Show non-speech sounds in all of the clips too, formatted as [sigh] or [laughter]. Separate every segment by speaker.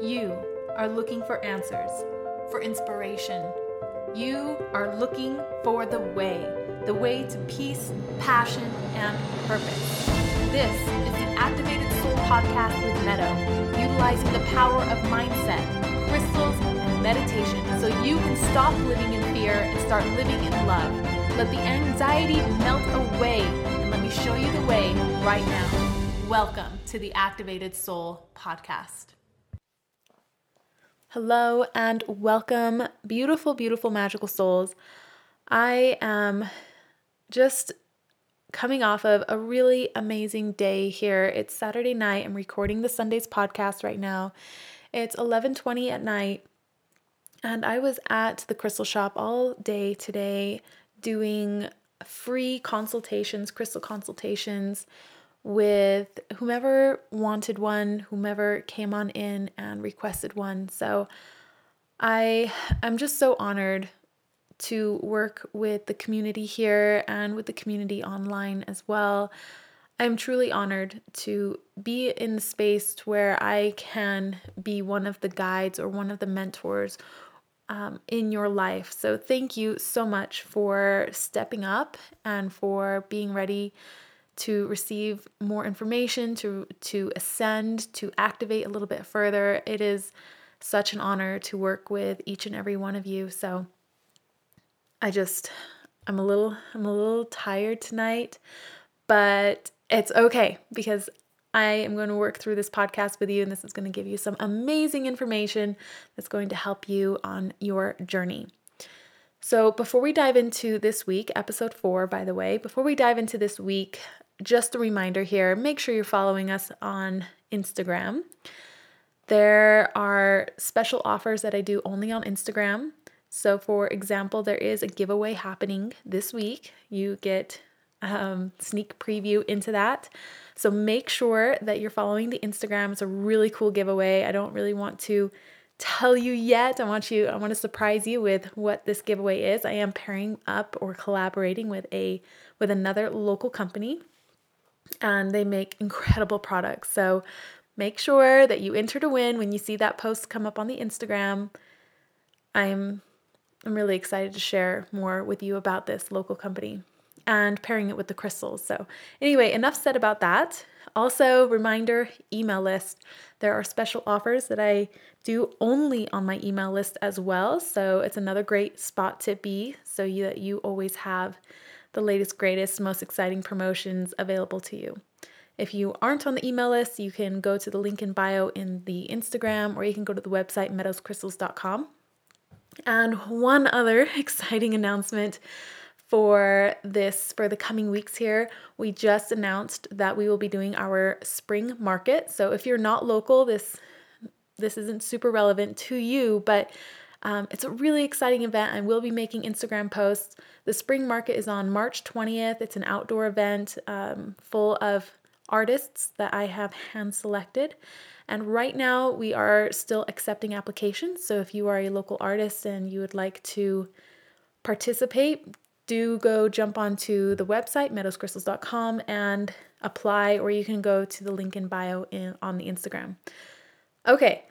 Speaker 1: You are looking for answers, for inspiration. You are looking for the way, the way to peace, passion, and purpose. This is the Activated Soul Podcast with Meadow, utilizing the power of mindset, crystals, and meditation so you can stop living in fear and start living in love. Let the anxiety melt away and let me show you the way right now. Welcome to the Activated Soul Podcast. Hello and welcome, beautiful, beautiful, magical souls. I am just coming off of a really amazing day here. It's Saturday night. I'm recording the Sundays podcast right now. It's 11:20 at night, and I was at the crystal shop all day today doing free consultations, crystal consultations with whomever wanted one, whomever came on in and requested one. So I I'm just so honored to work with the community here and with the community online as well. I'm truly honored to be in the space where I can be one of the guides or one of the mentors um, in your life. So, thank you so much for stepping up and for being ready to receive more information, to to ascend, to activate a little bit further. It is such an honor to work with each and every one of you. So I just I'm a little I'm a little tired tonight, but it's okay because I am going to work through this podcast with you and this is going to give you some amazing information that's going to help you on your journey. So, before we dive into this week, episode four, by the way, before we dive into this week, just a reminder here make sure you're following us on Instagram. There are special offers that I do only on Instagram. So, for example, there is a giveaway happening this week. You get um, sneak preview into that. So, make sure that you're following the Instagram. It's a really cool giveaway. I don't really want to tell you yet. I want you I want to surprise you with what this giveaway is. I am pairing up or collaborating with a with another local company and they make incredible products. So make sure that you enter to win when you see that post come up on the Instagram. I'm I'm really excited to share more with you about this local company and pairing it with the crystals. So, anyway, enough said about that. Also, reminder email list. There are special offers that I do only on my email list as well. So, it's another great spot to be so you, that you always have the latest, greatest, most exciting promotions available to you. If you aren't on the email list, you can go to the link in bio in the Instagram or you can go to the website meadowscrystals.com. And one other [laughs] exciting announcement for this for the coming weeks here, we just announced that we will be doing our spring market. So if you're not local, this this isn't super relevant to you, but um, it's a really exciting event. I will be making Instagram posts. The spring market is on March 20th. It's an outdoor event um, full of artists that I have hand selected. And right now, we are still accepting applications. So if you are a local artist and you would like to participate, do go jump onto the website, meadowscrystals.com, and apply, or you can go to the link in bio in, on the Instagram. Okay,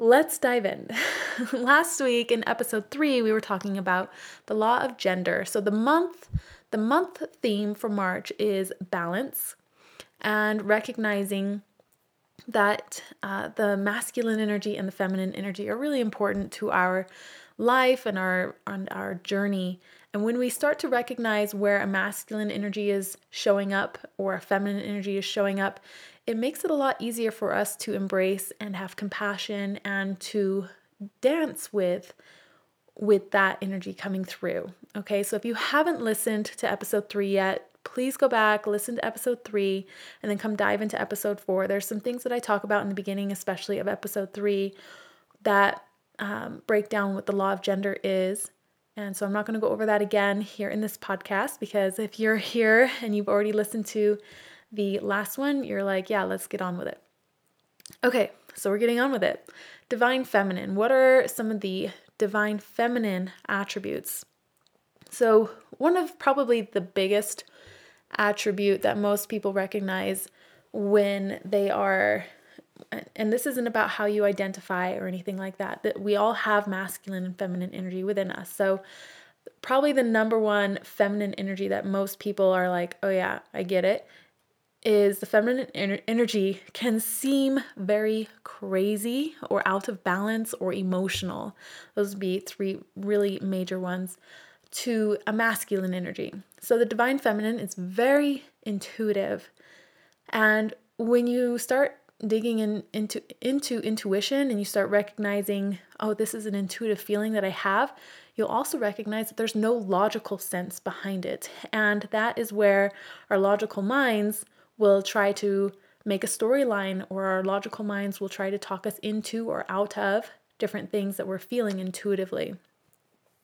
Speaker 1: Let's dive in. [laughs] Last week in episode 3 we were talking about the law of gender. So the month the month theme for March is balance and recognizing that uh, the masculine energy and the feminine energy are really important to our life and our and our journey. And when we start to recognize where a masculine energy is showing up or a feminine energy is showing up, it makes it a lot easier for us to embrace and have compassion and to dance with with that energy coming through. Okay? So if you haven't listened to episode 3 yet, please go back, listen to episode 3 and then come dive into episode 4. There's some things that I talk about in the beginning especially of episode 3 that um, break down what the law of gender is and so I'm not going to go over that again here in this podcast because if you're here and you've already listened to the last one, you're like, yeah, let's get on with it. Okay, so we're getting on with it. Divine feminine. What are some of the divine feminine attributes? So, one of probably the biggest attribute that most people recognize when they are and this isn't about how you identify or anything like that, that we all have masculine and feminine energy within us. So, probably the number one feminine energy that most people are like, oh, yeah, I get it, is the feminine en- energy can seem very crazy or out of balance or emotional. Those would be three really major ones to a masculine energy. So the divine feminine is very intuitive. And when you start digging in, into into intuition and you start recognizing, oh, this is an intuitive feeling that I have, you'll also recognize that there's no logical sense behind it. And that is where our logical minds will try to make a storyline, or our logical minds will try to talk us into or out of different things that we're feeling intuitively.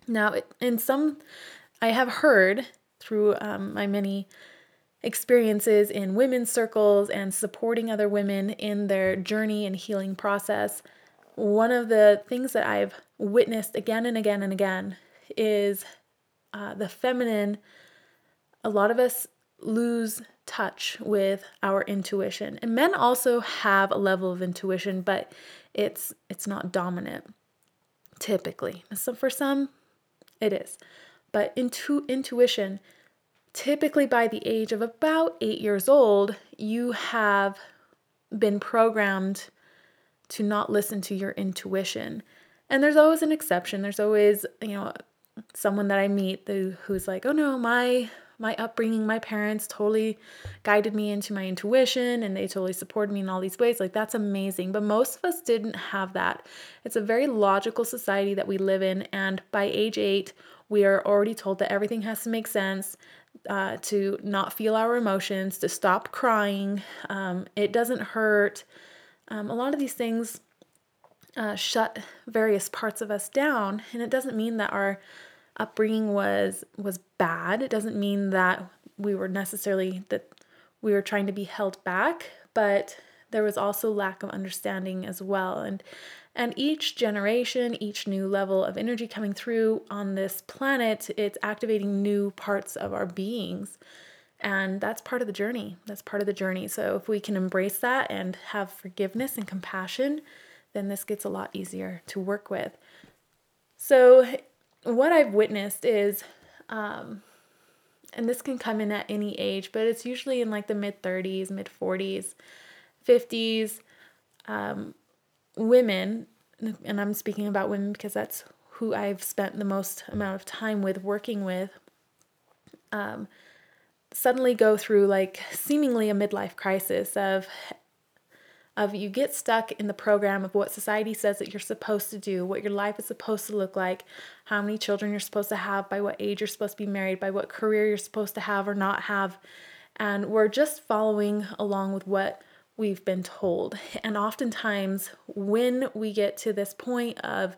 Speaker 1: Now, in some, I have heard through um, my many experiences in women's circles and supporting other women in their journey and healing process, one of the things that I've witnessed again and again and again is uh, the feminine. A lot of us lose touch with our intuition. And men also have a level of intuition, but it's it's not dominant typically. So for some it is. But intu- intuition typically by the age of about 8 years old, you have been programmed to not listen to your intuition. And there's always an exception. There's always, you know, someone that I meet who's like, "Oh no, my my upbringing, my parents totally guided me into my intuition and they totally supported me in all these ways. Like, that's amazing. But most of us didn't have that. It's a very logical society that we live in. And by age eight, we are already told that everything has to make sense. Uh, to not feel our emotions, to stop crying. Um, it doesn't hurt. Um, a lot of these things uh, shut various parts of us down, and it doesn't mean that our upbringing was was bad. It doesn't mean that we were necessarily that we were trying to be held back, but there was also lack of understanding as well. And and each generation, each new level of energy coming through on this planet, it's activating new parts of our beings. And that's part of the journey. That's part of the journey. So if we can embrace that and have forgiveness and compassion, then this gets a lot easier to work with. So what I've witnessed is, um, and this can come in at any age, but it's usually in like the mid 30s, mid 40s, 50s. Um, women, and I'm speaking about women because that's who I've spent the most amount of time with working with, um, suddenly go through like seemingly a midlife crisis of of you get stuck in the program of what society says that you're supposed to do, what your life is supposed to look like, how many children you're supposed to have, by what age you're supposed to be married, by what career you're supposed to have or not have. And we're just following along with what we've been told. And oftentimes, when we get to this point of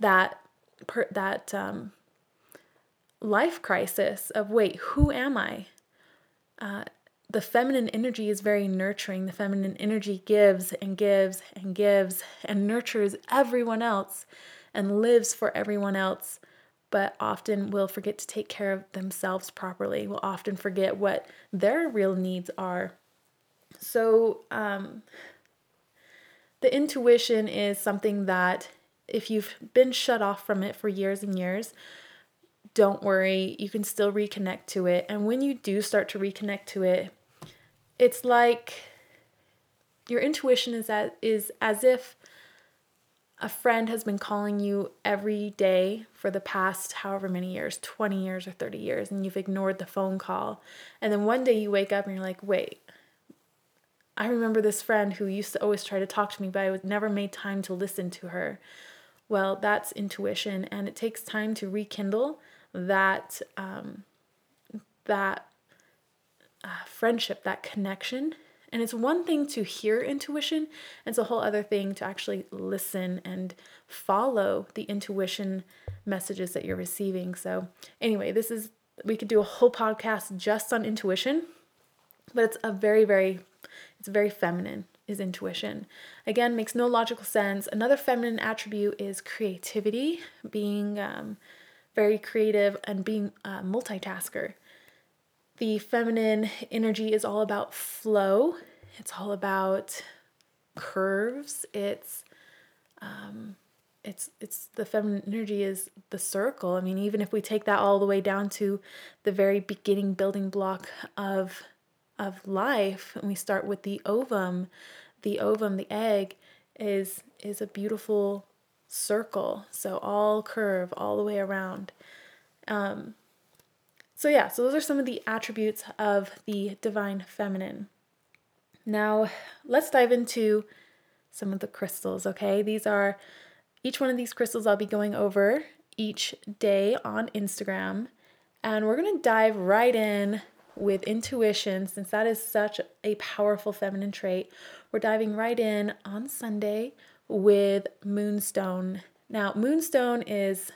Speaker 1: that, per, that um, life crisis of wait, who am I? Uh, the feminine energy is very nurturing. The feminine energy gives and gives and gives and nurtures everyone else and lives for everyone else, but often will forget to take care of themselves properly, will often forget what their real needs are. So, um, the intuition is something that if you've been shut off from it for years and years, don't worry, you can still reconnect to it. And when you do start to reconnect to it, it's like your intuition is as, is as if a friend has been calling you every day for the past however many years 20 years or 30 years and you've ignored the phone call. And then one day you wake up and you're like wait i remember this friend who used to always try to talk to me but i was never made time to listen to her. Well that's intuition and it takes time to rekindle that um, that uh, friendship, that connection. And it's one thing to hear intuition, and it's a whole other thing to actually listen and follow the intuition messages that you're receiving. So, anyway, this is, we could do a whole podcast just on intuition, but it's a very, very, it's very feminine is intuition. Again, makes no logical sense. Another feminine attribute is creativity, being um, very creative and being a multitasker. The feminine energy is all about flow, it's all about curves. It's um, it's it's the feminine energy is the circle. I mean, even if we take that all the way down to the very beginning building block of of life, and we start with the ovum, the ovum, the egg is is a beautiful circle. So all curve all the way around. Um, so yeah, so those are some of the attributes of the divine feminine. Now, let's dive into some of the crystals, okay? These are each one of these crystals I'll be going over each day on Instagram. And we're to dive right in with intuition since that is such a powerful feminine trait. We're diving right in on Sunday with moonstone. Now, moonstone is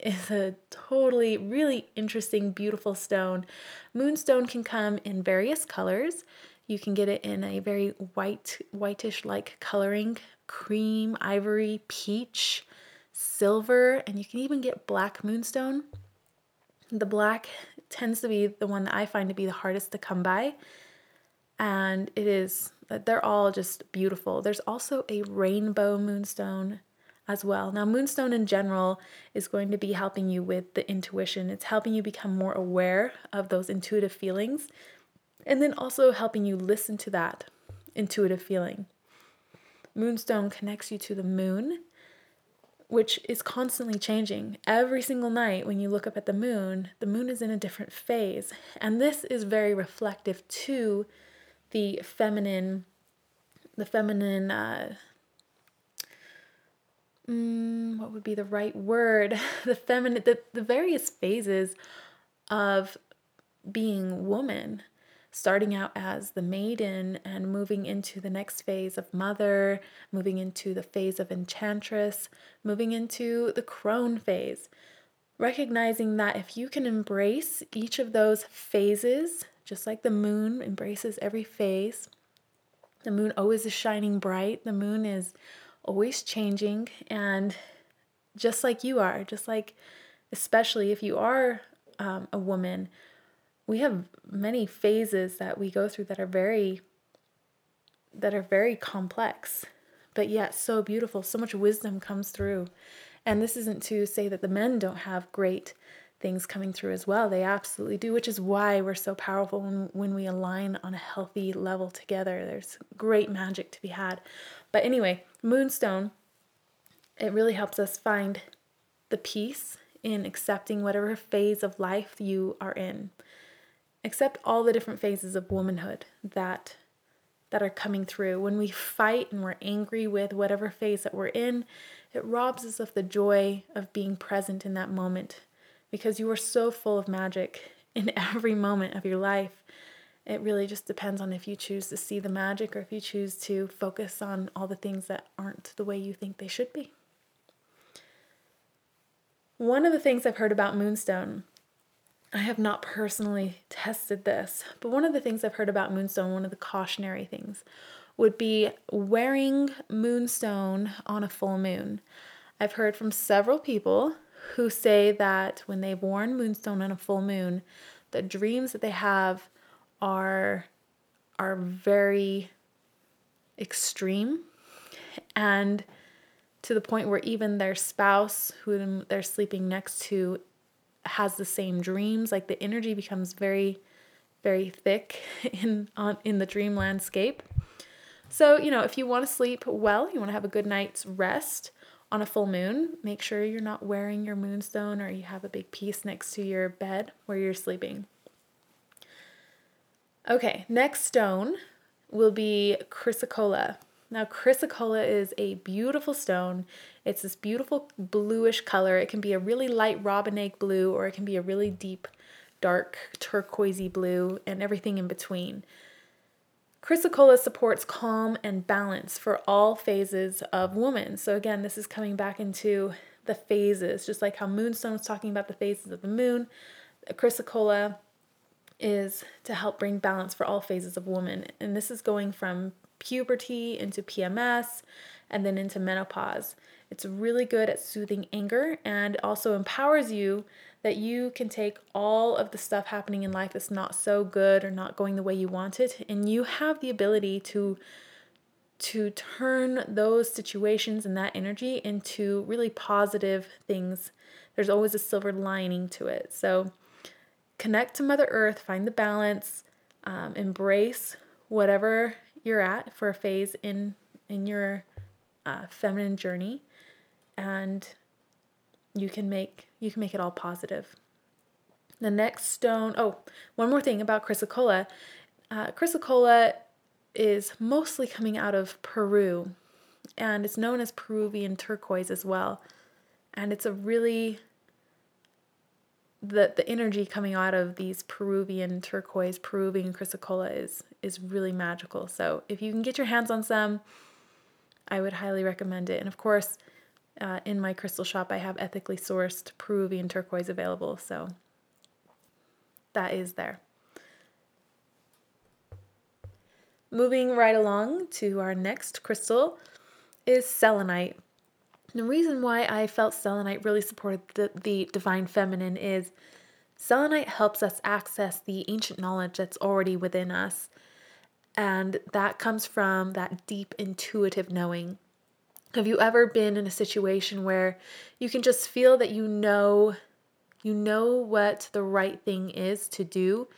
Speaker 1: is a totally really interesting beautiful stone. Moonstone can come in various colors. You can get it in a very white whitish like coloring, cream, ivory, peach, silver, and you can even get black moonstone. The black tends to be the one that I find to be the hardest to come by. And it is, they're all just beautiful. There's also a rainbow moonstone as well. Now, moonstone in general is going to be helping you with the intuition, it's helping you become more aware of those intuitive feelings, and then also helping you listen to that intuitive feeling. Moonstone connects you to the moon which is constantly changing. Every single night when you look up at the moon, the moon is in a different phase. And this is very reflective to the feminine, the feminine, uh, mm, what would be the right word? [laughs] the feminine, the, the various phases of being woman starting out as the maiden and moving into the next phase of mother, moving into the phase of enchantress, moving into the crone phase. Recognizing that if you can embrace each of those phases, just like the moon embraces every phase, the moon always is shining bright, the moon is always changing, and just like you are, just like, especially if you are um, a woman, we have many phases that we go through that are very that are very complex but yet so beautiful. So much wisdom comes through. And this isn't to say that the men don't have great things coming through as well. They absolutely do which is why we're so powerful when, when we align on a healthy level together. There's great magic to be had. But anyway moonstone it really helps us find the peace in accepting whatever phase of life you are in accept all the different phases of womanhood that that are coming through. When we fight and we're angry with whatever phase that we're in, it robs us of the joy of being present in that moment because you are so full of magic in [laughs] every moment of your life. It really just depends on if you choose to see the magic or if you choose to focus on all the things that aren't the way you think they should be. One of the things I've heard about Moonstone I have not personally tested this, but one of the things I've heard about moonstone, one of the cautionary things, would be wearing moonstone on a full moon. I've heard from several people who say that when they've worn moonstone on a full moon, the dreams that they have are are very extreme. And to the point where even their spouse who they're sleeping next to has the same dreams. Like the energy becomes very very thick [laughs] in on in the dream landscape. So you know if you want to sleep well you want to have a good night's rest on a full moon make sure you're not wearing your moonstone or you have a big piece next to your bed where you're sleeping okay next stone will be chrysocolla now, chrysocolla is a beautiful stone. It's this beautiful bluish color. It can be a really light robin egg blue or it can be a really deep, dark turquoisey blue and everything in between. Chrysocolla supports calm and balance for all phases of woman. So, again, this is coming back into the phases, just like how Moonstone was talking about the phases of the moon. Chrysocolla is to help bring balance for all phases of woman. And this is going from puberty into PMS and then into menopause. It's really good at soothing anger and also empowers you that you can take all of the stuff happening in life that's not so good or not going the way you want it and you have the ability to to turn those situations and that energy into really positive things. There's always a silver lining to it. So connect to Mother Earth, find the balance, um, embrace whatever you're at for a phase in in your uh, feminine journey, and you can make you can make it all positive. The next stone. Oh, one more thing about chrysocolla. Uh, chrysocolla is mostly coming out of Peru, and it's known as Peruvian turquoise as well. And it's a really the the energy coming out of these Peruvian turquoise, Peruvian chrysocolla is is really magical. So if you can get your hands on some, I would highly recommend it. And of course, uh, in my crystal shop, I have ethically sourced Peruvian turquoise available. So that is there. Moving right along to our next crystal is selenite. The reason why I felt selenite really supported the, the divine feminine is selenite helps us access the ancient knowledge that's already within us. And that comes from that deep intuitive knowing. Have you ever been in a situation where you can just feel that you know you know what the right thing is to do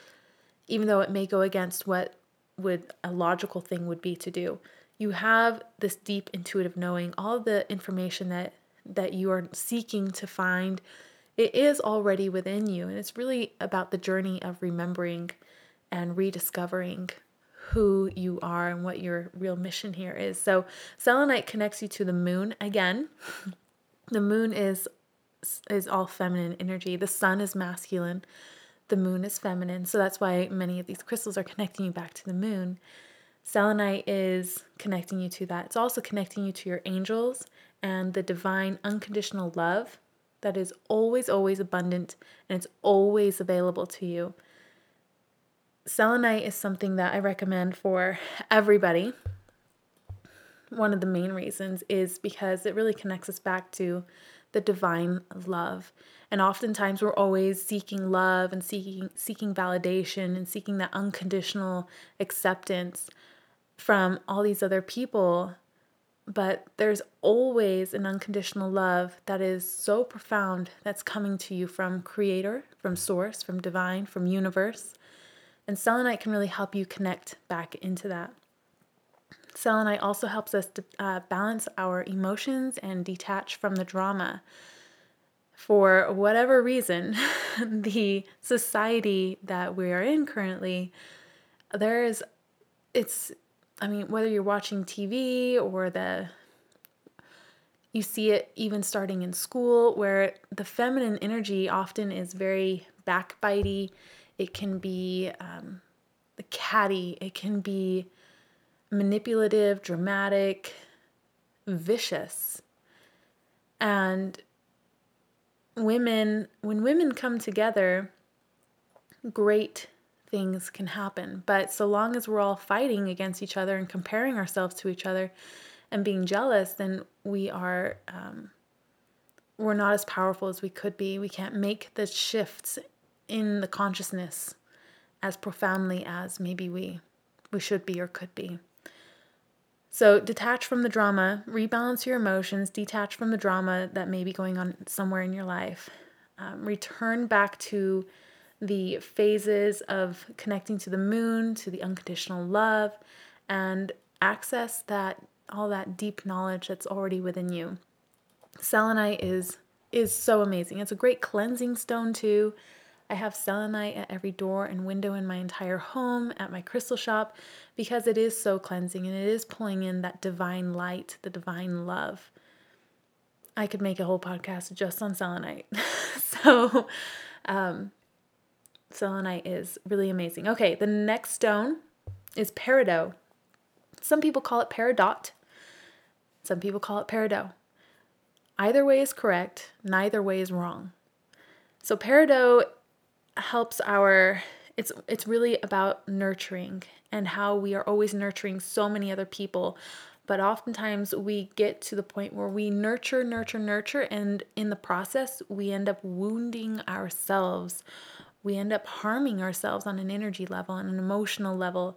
Speaker 1: even though it may go against what would a logical thing would be to do? You have this deep intuitive knowing all the information that that you are seeking to find it is already within you. And it's really about the journey of remembering and rediscovering who you are and what your real mission here is. So selenite connects you to the moon again. [laughs] The moon is is all feminine energy. The sun is masculine. The moon is feminine. So that's why many of these crystals are connecting you back to the moon Selenite is connecting you to that. It's also connecting you to your angels and the divine unconditional love that is always, always abundant and it's always available to you. Selenite is something that I recommend for everybody. One of the main reasons is because it really connects us back to the divine love. And oftentimes we're always seeking love and seeking seeking validation and seeking that unconditional acceptance from all these other people, but there's always an unconditional love that is so profound that's coming to you from Creator, from Source, from Divine, from Universe. And selenite can really help you connect back into that. Selenite also helps us to uh, balance our emotions and detach from the drama. For whatever reason, [laughs] the society that we are in currently, there is, it's I mean, whether you're watching TV or the you see it even starting in school where the feminine energy often is very backbitey. It can be um, catty. It can be manipulative, dramatic, vicious. And women, when women come together, great things can happen. But so long as we're all fighting against each other and comparing ourselves to each other and being jealous, then we are um, we're not as powerful as we could be. We can't make the shifts in the consciousness as profoundly as maybe we we should be or could be. So detach from the drama, rebalance your emotions, detach from the drama that may be going on somewhere in your life. Um, return back to the phases of connecting to the moon, to the unconditional love, and access that all that deep knowledge that's already within you. Selenite is is so amazing. It's a great cleansing stone too. I have selenite at every door and window in my entire home, at my crystal shop, because it is so cleansing and it is pulling in that divine light, the divine love. I could make a whole podcast just on selenite. [laughs] so, um, selenite is really amazing. Okay, the next stone is peridot. Some people call it peridot. Some people call it peridot. Either way is correct, neither way is wrong. So peridot helps our it's it's really about nurturing and how we are always nurturing so many other people but oftentimes we get to the point where we nurture nurture nurture and in the process we end up wounding ourselves we end up harming ourselves on an energy level, and an emotional level,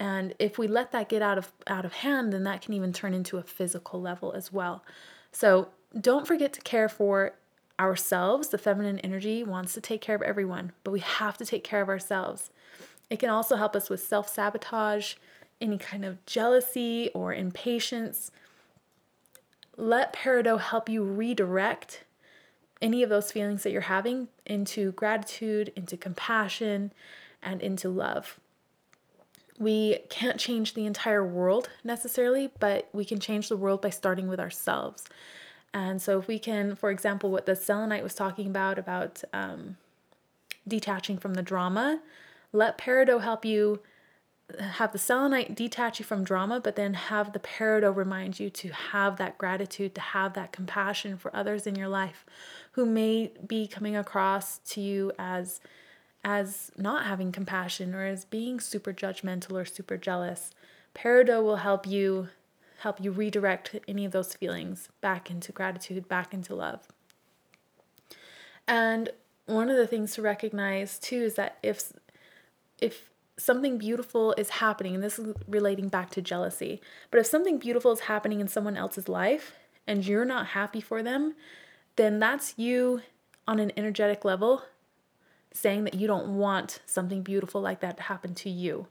Speaker 1: And if we let that get out of out of hand, then that can even turn into a physical level as well. So don't forget to care for ourselves. The feminine energy wants to take care of everyone, but we have to take care of ourselves. It can also help us with self sabotage, any kind of jealousy or impatience. Let Peridot help you redirect any of those feelings that you're having into gratitude, into compassion, and into love. We can't change the entire world necessarily, but we can change the world by starting with ourselves. And so, if we can, for example, what the selenite was talking about, about um, detaching from the drama, let Peridot help you have the selenite detach you from drama, but then have the peridot remind you to have that gratitude, to have that compassion for others in your life who may be coming across to you as as not having compassion or as being super judgmental or super jealous. Peridot will help you help you redirect any of those feelings back into gratitude, back into love. And one of the things to recognize too is that if if something beautiful is happening, and this is relating back to jealousy, but if something beautiful is happening in someone else's life and you're not happy for them, then that's you on an energetic level saying that you don't want something beautiful like that to happen to you.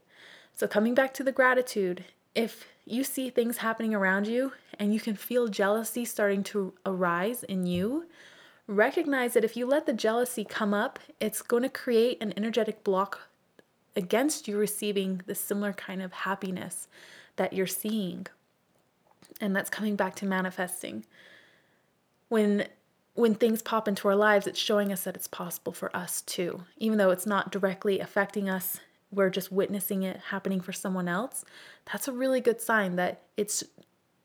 Speaker 1: So, coming back to the gratitude, if you see things happening around you and you can feel jealousy starting to arise in you, recognize that if you let the jealousy come up, it's going to create an energetic block against you receiving the similar kind of happiness that you're seeing. And that's coming back to manifesting. When when things pop into our lives, it's showing us that it's possible for us too. Even though it's not directly affecting us, we're just witnessing it happening for someone else. That's a really good sign that it's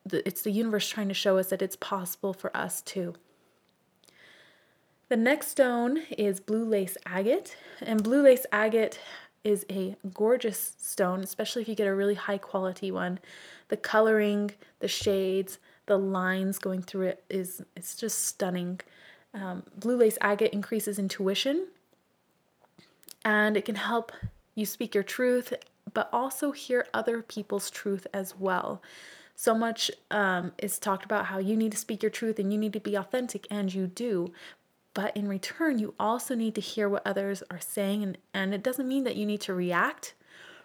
Speaker 1: the, it's the universe trying to show us that it's possible for us too. The next stone is blue lace agate, and blue lace agate is a gorgeous stone, especially if you get a really high quality one. The coloring, the shades, the lines going through it is it's just stunning. Um, blue lace agate increases intuition, and it can help you speak your truth, but also hear other people's truth as well. So much um, is talked about how you need to speak your truth and you need to be authentic, and you do. But in return, you also need to hear what others are saying, and, and it doesn't mean that you need to react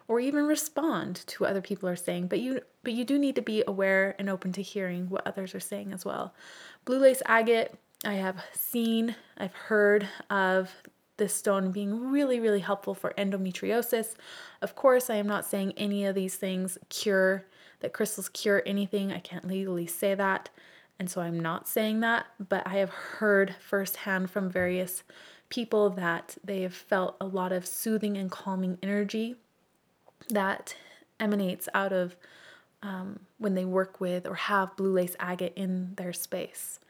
Speaker 1: or even respond to what other people are saying, but you but you do need to be aware and open to hearing what others are saying as well. Blue lace agate, I have seen, I've heard of this stone being really, really helpful for endometriosis. Of course, I am not saying any of these things cure, that crystals cure anything. I can't legally say that. And so I'm not saying that, but I have heard firsthand from various people that they have felt a lot of soothing and calming energy that emanates out of um, when they work with or have blue lace agate in their space.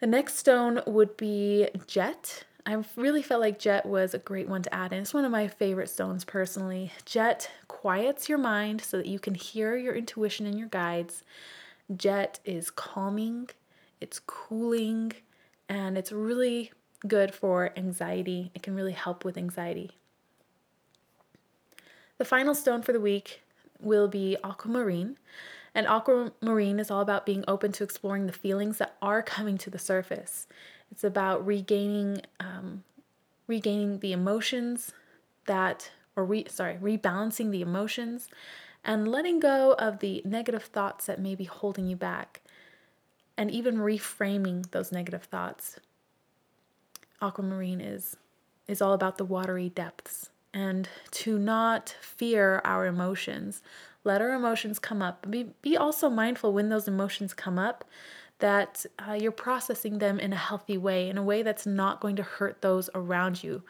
Speaker 1: The next stone would be jet. I really felt like jet was a great one to add in. It's one of my favorite stones personally. Jet quiets your mind so that you can hear your intuition and your guides. Jet is calming, it's cooling, and it's really good for anxiety. It can really help with anxiety. The final stone for the week will be aquamarine. And aquamarine is all about being open to exploring the feelings that are coming to the surface. It's about regaining um, regaining the emotions that or re, sorry, rebalancing the emotions and letting go of the negative thoughts that may be holding you back and even reframing those negative thoughts. Aquamarine is is all about the watery depths and to not fear our emotions. Let our emotions come up. Be, be also mindful when those emotions come up that uh, you're processing them in a healthy way, in a way that's not going to hurt those around you.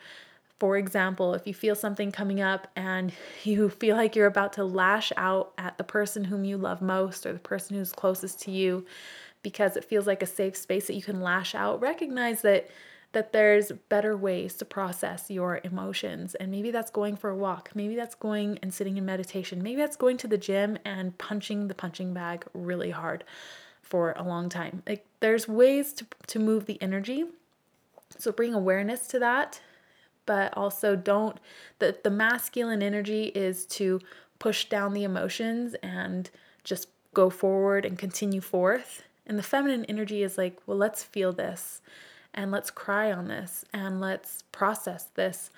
Speaker 1: For example, if you feel something coming up and [laughs] you feel like you're about to lash out at the person whom you love most or the person who's closest to you because it feels like a safe space that you can lash out, recognize that that there's better ways to process your emotions. And maybe that's going for a walk. Maybe that's going and sitting in meditation. Maybe that's going to the gym and punching the punching bag really hard for a long time. Like there's ways to, to move the energy. So bring awareness to that, but also don't the, the masculine energy is to push down the emotions and just go forward and continue forth. And the feminine energy is like, well, let's feel this and let's cry on this and let's process this.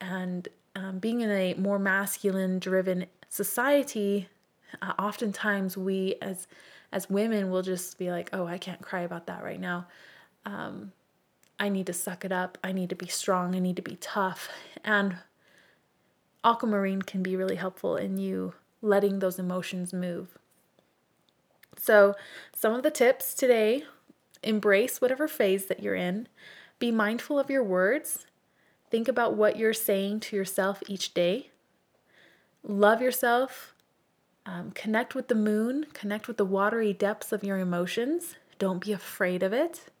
Speaker 1: And um, being in a more masculine driven society, uh, oftentimes we as as women will just be like, oh, I can't cry about that right now. Um, I need to suck it up. I need to be strong. I need to be tough. And aquamarine can be really helpful in you letting those emotions move. So, some of the tips today embrace whatever phase that you're in, be mindful of your words, think about what you're saying to yourself each day, love yourself, um, connect with the moon, connect with the watery depths of your emotions. Don't be afraid of it.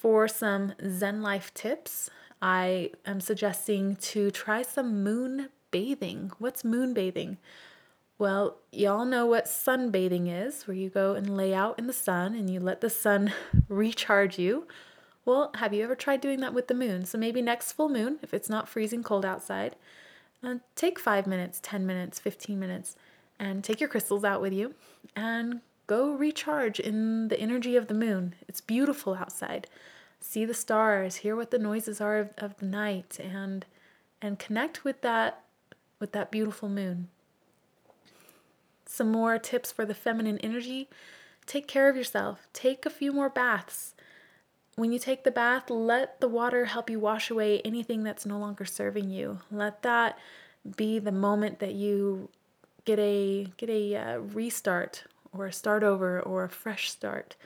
Speaker 1: For some Zen life tips, I am suggesting to try some moon bathing. What's moon bathing? Well, y'all know what sunbathing is, where you go and lay out in the sun and you let the sun [laughs] recharge you. Well, have you ever tried doing that with the moon? So maybe next full moon, if it's not freezing cold outside, uh, take five minutes, 10 minutes, 15 minutes, and take your crystals out with you and go recharge in the energy of the moon. It's beautiful outside. See the stars, hear what the noises are of, of the night, and and connect with that with that beautiful moon. Some more tips for the feminine energy take care of yourself, take a few more baths. When you take the bath, let the water help you wash away anything that's no longer serving you. Let that be the moment that you get a get a uh, restart or a start over or a fresh start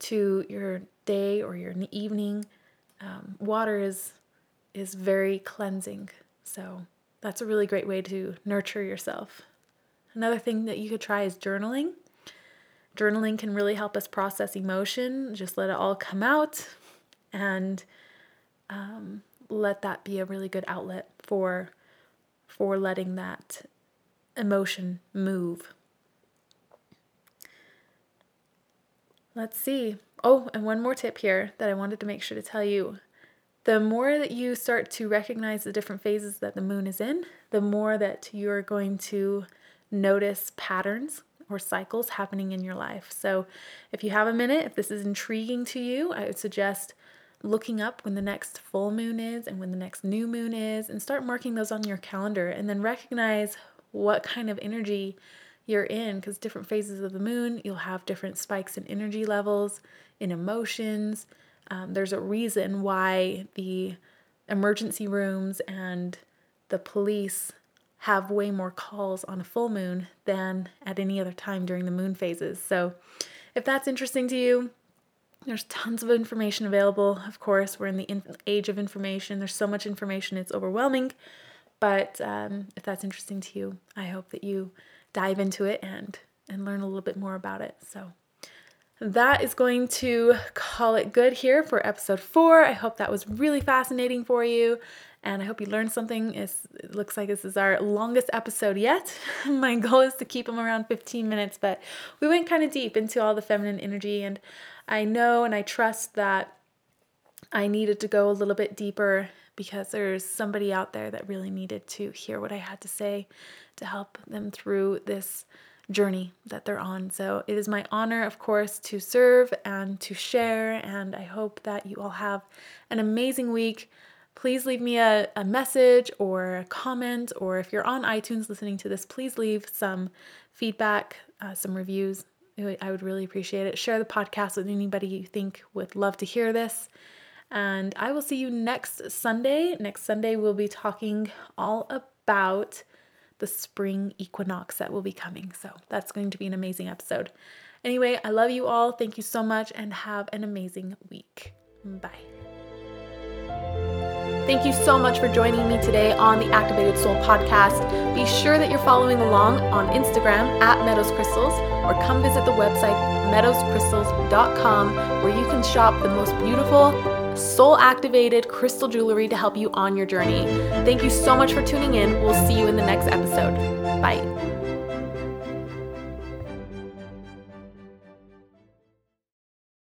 Speaker 1: to your day or your evening. Um, water is is very cleansing, so that's a really great way to nurture yourself. Another thing that you could try is journaling. Journaling can really help us process emotion, just let it all come out and um, let that be a really good outlet for for letting that emotion move. Let's see. Oh, and one more tip here that I wanted to make sure to tell you. The more that you start to recognize the different phases that the moon is in, the more that you're going to notice patterns or cycles happening in your life. So, if you have a minute, if this is intriguing to you, I would suggest looking up when the next full moon is and when the next new moon is and start marking those on your calendar and then recognize what kind of energy you're in because different phases of the moon, you'll have different spikes in energy levels, in emotions. Um, there's a reason why the emergency rooms and the police have way more calls on a full moon than at any other time during the moon phases. So, if that's interesting to you, there's tons of information available. Of course, we're in the in- age of information. There's so much information, it's overwhelming. But um, if that's interesting to you, I hope that you dive into it and and learn a little bit more about it. So that is going to call it good here for episode four. I hope that was really fascinating for you and I hope you learned something. It's, it looks like this is our longest episode yet. [laughs] My goal is to keep them around 15 minutes, but we went kind of deep into all the feminine energy, and I know and I trust that I needed to go a little bit deeper because there's somebody out there that really needed to hear what I had to say to help them through this journey that they're on. So it is my honor, of course, to serve and to share, and I hope that you all have an amazing week please leave me a, a message or a comment, or if you're on iTunes listening to this, please leave some feedback, uh, some reviews. I would really appreciate it. Share the podcast with anybody you think would love to hear this. And I will see you next Sunday. Next Sunday, we'll be talking all about the spring equinox that will be coming. So that's going to be an amazing episode. Anyway, I love you all. Thank you so much and have an amazing week. Bye. Thank you so much for joining me today on the Activated Soul podcast. Be sure that you're following along on Instagram at Meadows Crystals or come visit the website meadowscrystals.com where you can shop the most beautiful, soul activated crystal jewelry to help you on your journey. Thank you so much for tuning in. We'll see you in the next episode. Bye.